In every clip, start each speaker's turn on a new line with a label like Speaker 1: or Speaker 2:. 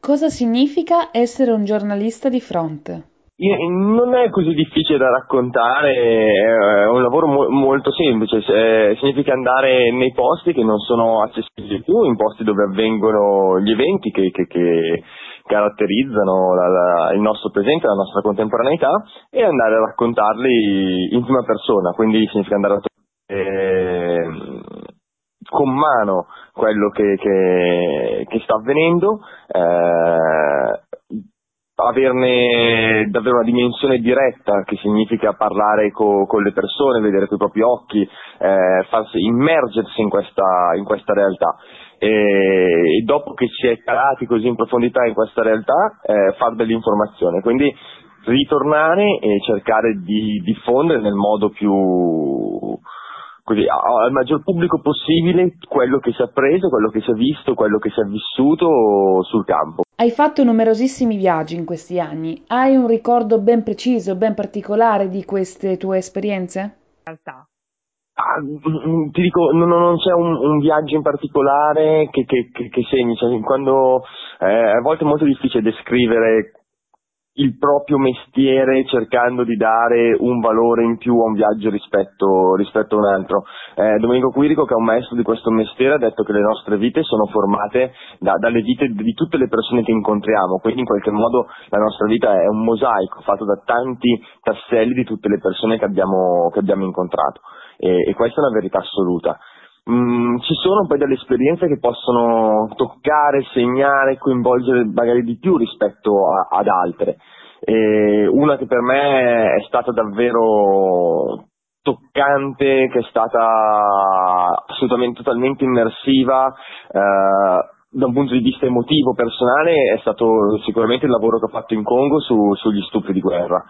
Speaker 1: Cosa significa essere un giornalista di fronte?
Speaker 2: Non è così difficile da raccontare, è un lavoro mo- molto semplice, eh, significa andare nei posti che non sono accessibili più, in posti dove avvengono gli eventi che, che, che caratterizzano la, la, il nostro presente, la nostra contemporaneità e andare a raccontarli in prima persona, quindi significa andare a eh, con mano quello che, che, che sta avvenendo, eh, averne davvero una dimensione diretta, che significa parlare co, con le persone, vedere coi propri occhi, eh, farsi immergersi in questa, in questa realtà. E, dopo che si è calati così in profondità in questa realtà, eh, fare dell'informazione. Quindi ritornare e cercare di diffondere nel modo più così, al maggior pubblico possibile quello che si è appreso, quello che si è visto, quello che si è vissuto sul campo.
Speaker 1: Hai fatto numerosissimi viaggi in questi anni. Hai un ricordo ben preciso, ben particolare di queste tue esperienze? In realtà.
Speaker 2: Ah, mm, ti dico, non, non c'è un, un, viaggio in particolare che, che, che, che segni, cioè, quando eh, a volte è molto difficile descrivere il proprio mestiere cercando di dare un valore in più a un viaggio rispetto, rispetto a un altro. Eh, Domenico Quirico, che è un maestro di questo mestiere, ha detto che le nostre vite sono formate da, dalle vite di tutte le persone che incontriamo, quindi in qualche modo la nostra vita è un mosaico fatto da tanti tasselli di tutte le persone che abbiamo, che abbiamo incontrato e, e questa è una verità assoluta. Mm, ci sono poi delle esperienze che possono toccare, segnare, coinvolgere magari di più rispetto a, ad altre. E una che per me è stata davvero toccante, che è stata assolutamente totalmente immersiva, eh, da un punto di vista emotivo, personale, è stato sicuramente il lavoro che ho fatto in Congo su, sugli stupri di guerra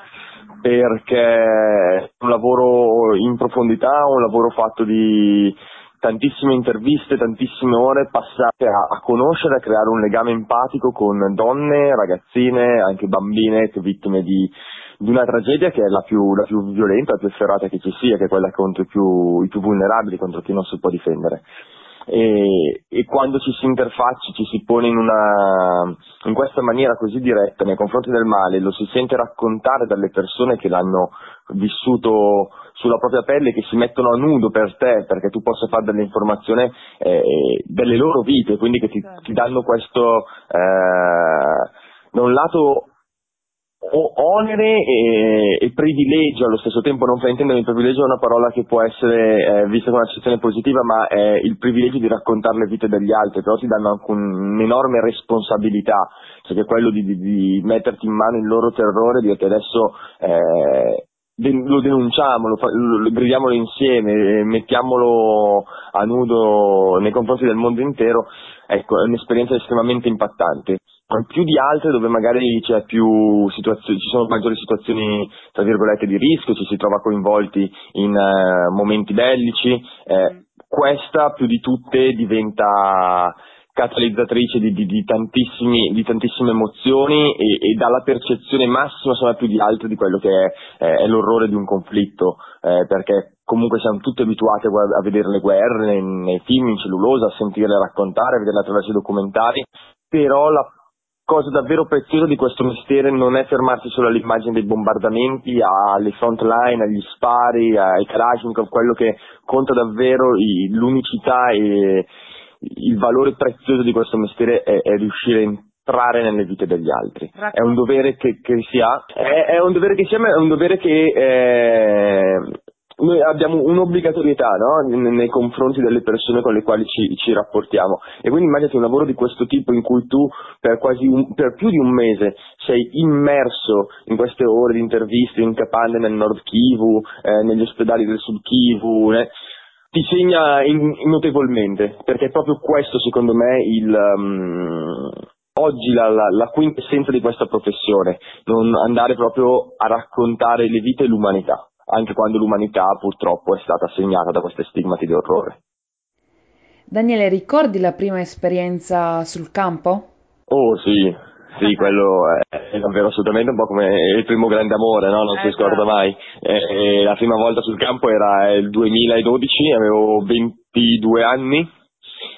Speaker 2: perché è un lavoro in profondità, un lavoro fatto di tantissime interviste, tantissime ore passate a, a, conoscere, a creare un legame empatico con donne, ragazzine, anche bambine vittime di, di una tragedia che è la più, la più, violenta, la più efferata che ci sia, che è quella contro i più, i più vulnerabili, contro chi non si può difendere e, e, quando ci si interfaccia, ci si pone in, una, in questa maniera così diretta nei confronti del male, lo si sente raccontare dalle persone che l'hanno vissuto sulla propria pelle, che si mettono a nudo per te perché tu possa fare delle informazioni eh, delle loro vite, quindi che ti, ti danno questo eh, da un lato onere e, e, privilegio allo stesso tempo, non fraintendere il privilegio è una parola che può essere eh, vista come una situazione positiva, ma è il privilegio di raccontare le vite degli altri, però ti danno anche un'enorme responsabilità, cioè che è quello di, di, di, metterti in mano il loro terrore, di dire adesso eh, lo denunciamo, lo, lo, gridiamolo insieme, mettiamolo a nudo nei confronti del mondo intero, ecco, è un'esperienza estremamente impattante più di altre dove magari c'è più situazioni, ci sono maggiori situazioni tra virgolette di rischio, ci si trova coinvolti in uh, momenti bellici, eh, questa più di tutte diventa catalizzatrice di, di, di, di tantissime emozioni e, e, dà la percezione massima, insomma, più di altre di quello che è, eh, è l'orrore di un conflitto, eh, perché comunque siamo tutti abituati a, a vedere le guerre nei, nei, film, in cellulosa, a sentirle raccontare, a vederle attraverso i documentari, però la cosa davvero preziosa di questo mestiere non è fermarsi solo all'immagine dei bombardamenti, alle front line, agli spari, ai Kalashnikov, quello che conta davvero l'unicità e il valore prezioso di questo mestiere è, è riuscire a entrare nelle vite degli altri. È un dovere che, che si ha, è, è, un dovere che si ha, ma è un dovere che eh, noi abbiamo un'obbligatorietà no? nei confronti delle persone con le quali ci, ci, rapportiamo e quindi immaginati un lavoro di questo tipo in cui tu per, quasi un, per più di un mese sei immerso in queste ore di interviste in capanne nel nord Kivu, eh, negli ospedali del sud Kivu, eh, ti segna in, notevolmente perché è proprio questo secondo me il... Um, oggi la, la, la quintessenza di questa professione, non andare proprio a raccontare le vite e l'umanità anche quando l'umanità purtroppo è stata segnata da queste stigmati di orrore.
Speaker 1: Daniele, ricordi la prima esperienza sul campo?
Speaker 2: Oh sì, sì, quello è davvero assolutamente un po' come il primo grande amore, no? non si eh, scorda mai. E, la prima volta sul campo era il 2012, avevo 22 anni,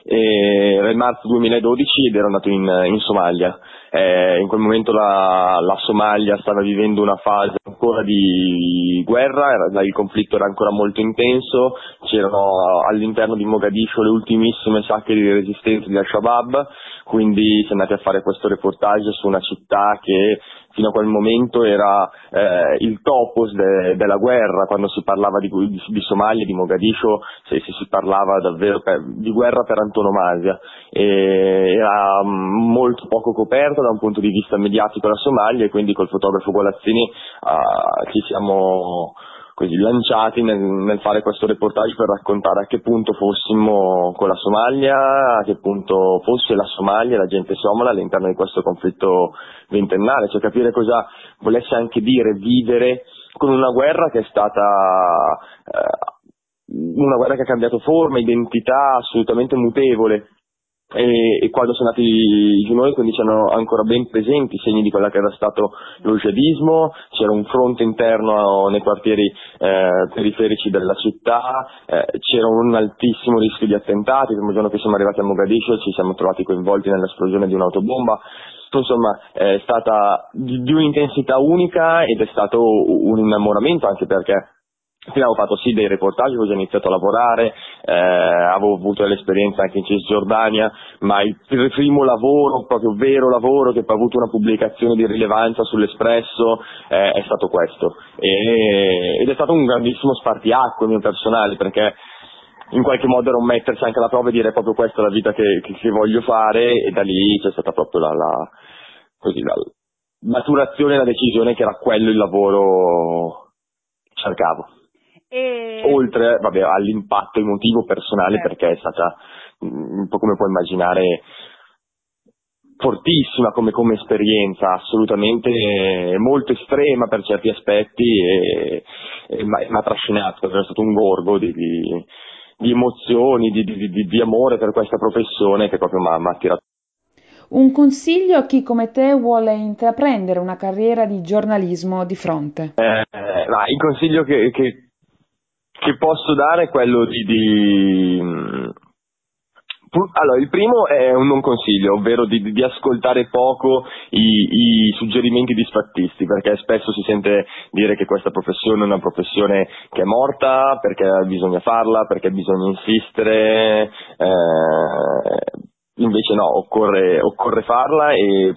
Speaker 2: era il marzo 2012 ed ero andato in, in Somalia eh, in quel momento la, la, Somalia stava vivendo una fase ancora di guerra, era, il conflitto era ancora molto intenso, c'erano all'interno di Mogadiscio le ultimissime sacche di resistenza di Al-Shabaab, quindi si è andati a fare questo reportage su una città che fino a quel momento era eh, il topos de, della guerra, quando si parlava di, di, di Somalia, di Mogadiscio, se, se si parlava davvero per, di guerra per antonomasia. E era mm, molto poco coperta da un punto di vista mediatico la Somalia e quindi col fotografo Golazzini uh, ci siamo così lanciati nel, nel, fare questo reportage per raccontare a che punto fossimo con la Somalia, a che punto fosse la Somalia, la gente somala all'interno di questo conflitto ventennale, cioè capire cosa volesse anche dire vivere con una guerra che è stata eh, una guerra che ha cambiato forma, identità assolutamente mutevole e, e, quando sono andati giù noi quindi c'erano ancora ben presenti i segni di quello che era stato lo jihadismo, c'era un fronte interno nei quartieri eh, periferici della città, eh, c'era un altissimo rischio di attentati, il primo giorno che siamo arrivati a Mogadiscio ci siamo trovati coinvolti nell'esplosione di un'autobomba, insomma è stata di, di un'intensità unica ed è stato un innamoramento anche perché Prima avevo fatto sì dei reportage, poi ho iniziato a lavorare, eh, avevo avuto l'esperienza anche in Cisgiordania, ma il primo lavoro, proprio vero lavoro, che poi ha avuto una pubblicazione di rilevanza sull'Espresso eh, è stato questo. E, ed è stato un grandissimo spartiacque mio personale, perché in qualche modo era un mettersi anche alla prova e dire proprio questa è la vita che, che, che voglio fare e da lì c'è stata proprio la, la, così, la maturazione e la decisione che era quello il lavoro che cercavo. E... Oltre vabbè, all'impatto emotivo personale certo. perché è stata mm, un po' come puoi immaginare fortissima come, come esperienza, assolutamente eh, molto estrema per certi aspetti e, e mi ha trascinato, è stato un gorgo di, di, di emozioni, di, di, amore per questa professione che proprio mi ha attirato.
Speaker 1: Un consiglio a chi come te vuole intraprendere una carriera di giornalismo di fronte?
Speaker 2: Eh, no, il consiglio che, che che posso dare è quello di, di... Mm, allora, il primo è un non consiglio, ovvero di, di ascoltare poco i, i, suggerimenti disfattisti, perché spesso si sente dire che questa professione è una professione che è morta, perché bisogna farla, perché bisogna insistere, eh, invece no, occorre, occorre farla e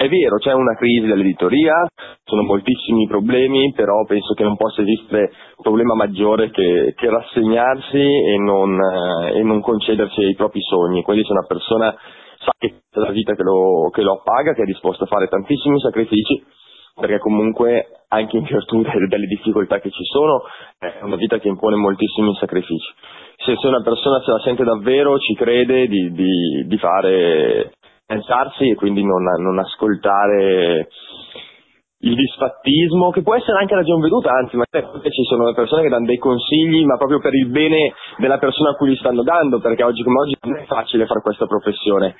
Speaker 2: è vero, c'è una crisi dell'editoria, sono moltissimi problemi, però penso che non possa esistere problema maggiore che, che rassegnarsi e non, eh, e non, concedersi ai propri sogni. Quindi se una persona sa che è la vita che lo, che lo appaga, che è disposta a fare tantissimi sacrifici, perché comunque anche in virtù delle difficoltà che ci sono è una vita che impone moltissimi sacrifici. Se, se una persona se la sente davvero ci crede di, di, di fare pensarsi e quindi non, non ascoltare il disfattismo, che può essere anche ragion veduta, anzi, magari ci sono persone che danno dei consigli, ma proprio per il bene della persona a cui li stanno dando, perché oggi come oggi non è facile fare questa professione.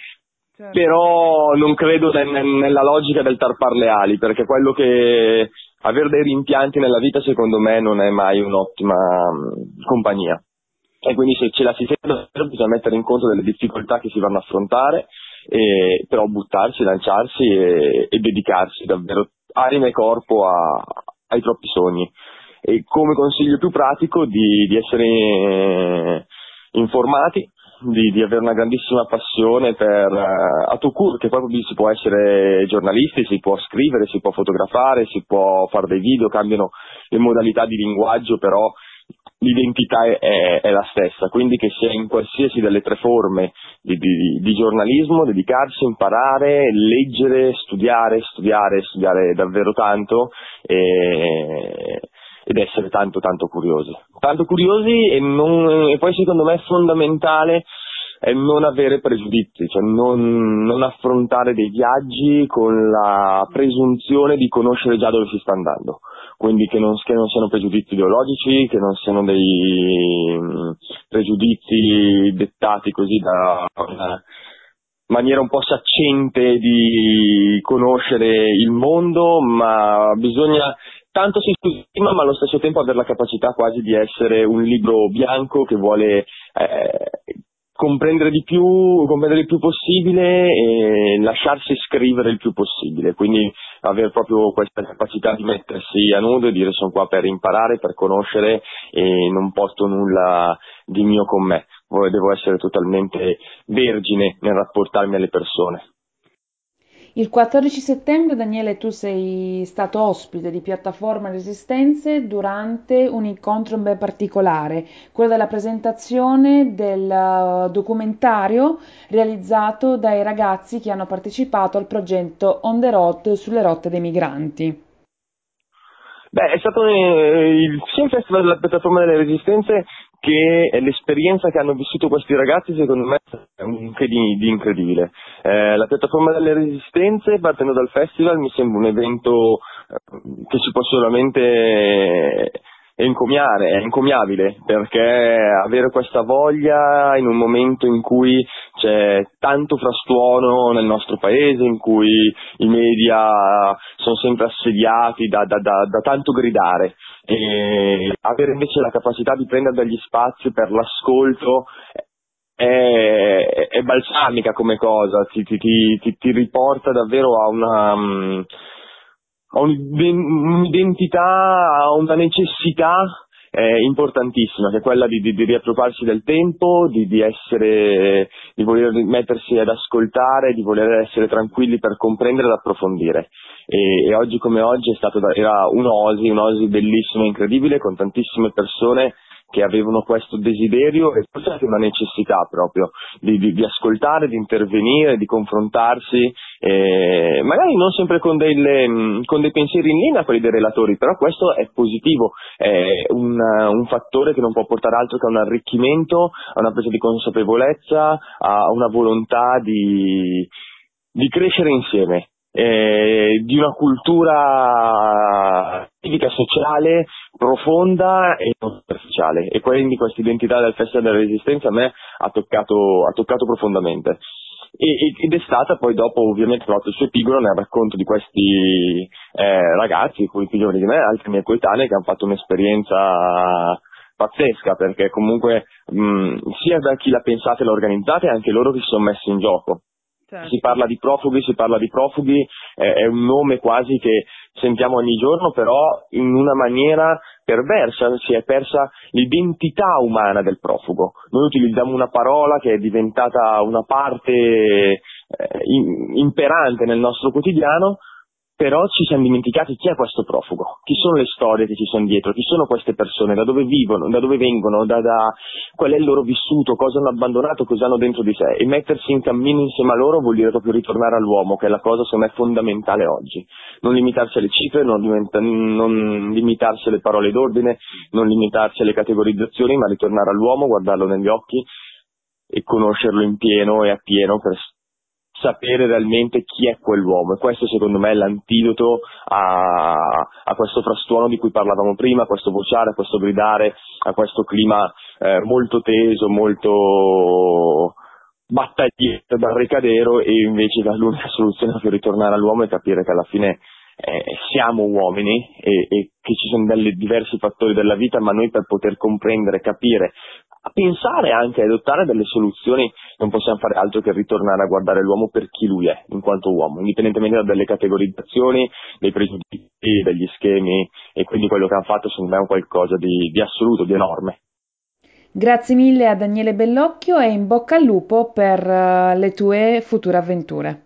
Speaker 2: Certo. Però non credo nella logica del tarpar le ali, perché quello che avere dei rimpianti nella vita secondo me non è mai un'ottima compagnia. E quindi se ce la si sente bisogna mettere in conto delle difficoltà che si vanno a affrontare e, però buttarsi, lanciarsi e, e dedicarsi davvero anima e corpo a, ai propri sogni. E come consiglio più pratico di, di essere eh, informati, di, di, avere una grandissima passione per uh, a Tucur, che poi si può essere giornalisti, si può scrivere, si può fotografare, si può fare dei video, cambiano le modalità di linguaggio, però l'identità è, è, la stessa, quindi che sia in qualsiasi delle tre forme di, di, di, giornalismo, dedicarsi, imparare, leggere, studiare, studiare, studiare davvero tanto e, ed essere tanto tanto curiosi. Tanto curiosi e, non, e poi secondo me è fondamentale è non avere pregiudizi, cioè non, non, affrontare dei viaggi con la presunzione di conoscere già dove si sta andando quindi che non, che non siano pregiudizi ideologici, che non siano dei mm, pregiudizi dettati così da una maniera un po' saccente di conoscere il mondo, ma bisogna tanto si stima, ma allo stesso tempo avere la capacità quasi di essere un libro bianco che vuole eh, comprendere di più, comprendere il più possibile e lasciarsi scrivere il più possibile, quindi avere proprio questa capacità di mettersi a nudo e dire sono qua per imparare, per conoscere e non porto nulla di mio con me, devo essere totalmente vergine nel rapportarmi alle persone.
Speaker 1: Il 14 settembre, Daniele, tu sei stato ospite di Piattaforma Resistenze durante un incontro ben particolare, quello della presentazione del uh, documentario realizzato dai ragazzi che hanno partecipato al progetto On the Road sulle rotte dei migranti.
Speaker 2: Beh, è stato eh, il, il Festival della Piattaforma delle Resistenze che l'esperienza che hanno vissuto questi ragazzi secondo me è un di, di incredibile. Eh, la piattaforma delle resistenze partendo dal festival mi sembra un evento eh, che si può solamente encomiare, è encomiabile perché avere questa voglia in un momento in cui c'è tanto frastuono nel nostro paese, in cui i media sono sempre assediati da, da, da, da tanto gridare. E avere invece la capacità di prendere degli spazi per l'ascolto è, è balsamica come cosa, ti, ti, ti, ti, riporta davvero a una... Um, ha un'identità, ha una necessità eh, importantissima, che è quella di, di, di riappropriarsi del tempo, di, di, essere, di voler mettersi ad ascoltare, di voler essere tranquilli per comprendere ed approfondire. E, e oggi come oggi è stato, era un'osi, un'osi bellissima, incredibile, con tantissime persone che avevano questo desiderio e forse anche una necessità proprio di, di, di ascoltare, di intervenire, di confrontarsi, eh, magari non sempre con, delle, con, dei pensieri in linea quelli dei relatori, però questo è positivo, è un, un, fattore che non può portare altro che a un arricchimento, a una presa di consapevolezza, a una volontà di, di crescere insieme eh, di una cultura civica sociale profonda e non superficiale e quindi questa identità del Festival della Resistenza a me ha toccato, ha toccato profondamente. E, ed è stata poi dopo ovviamente trovato il suo epigone nel racconto di questi eh, ragazzi, cui più giovani di me, altri miei coetanei che hanno fatto un'esperienza pazzesca perché comunque mh, sia da chi l'ha pensata e l'ha organizzata anche loro che si sono messi in gioco Certo. Si parla di profughi, si parla di profughi, eh, è un nome quasi che sentiamo ogni giorno, però in una maniera perversa, si è persa l'identità umana del profugo. Noi utilizziamo una parola che è diventata una parte eh, imperante nel nostro quotidiano, però ci siamo dimenticati chi è questo profugo, chi sono le storie che ci sono dietro, chi sono queste persone, da dove vivono, da dove vengono, da, da, qual è il loro vissuto, cosa hanno abbandonato, cosa hanno dentro di sé e mettersi in cammino insieme a loro vuol dire proprio ritornare all'uomo, che è la cosa secondo me fondamentale oggi. Non limitarsi alle cifre, non, non limitarsi alle parole d'ordine, non limitarsi alle categorizzazioni, ma ritornare all'uomo, guardarlo negli occhi e conoscerlo in pieno e appieno per sapere realmente chi è quell'uomo. E questo secondo me è l'antidoto a, a questo frastuono di cui parlavamo prima, a questo vociare, a questo gridare, a questo clima eh, molto teso, molto battaglietto dal ricadero e invece l'unica soluzione per ritornare all'uomo è capire che alla fine eh, siamo uomini e, e, che ci sono dei diversi fattori della vita, ma noi per poter comprendere, capire pensare anche, adottare delle soluzioni, non possiamo fare altro che ritornare a guardare l'uomo per chi lui è, in quanto uomo, indipendentemente dalle categorizzazioni, dei pregiudizi, degli schemi, e quindi quello che hanno fatto secondo me è un qualcosa di, di assoluto, di enorme.
Speaker 1: Grazie mille a Daniele Bellocchio e in bocca al lupo per uh, le tue future avventure.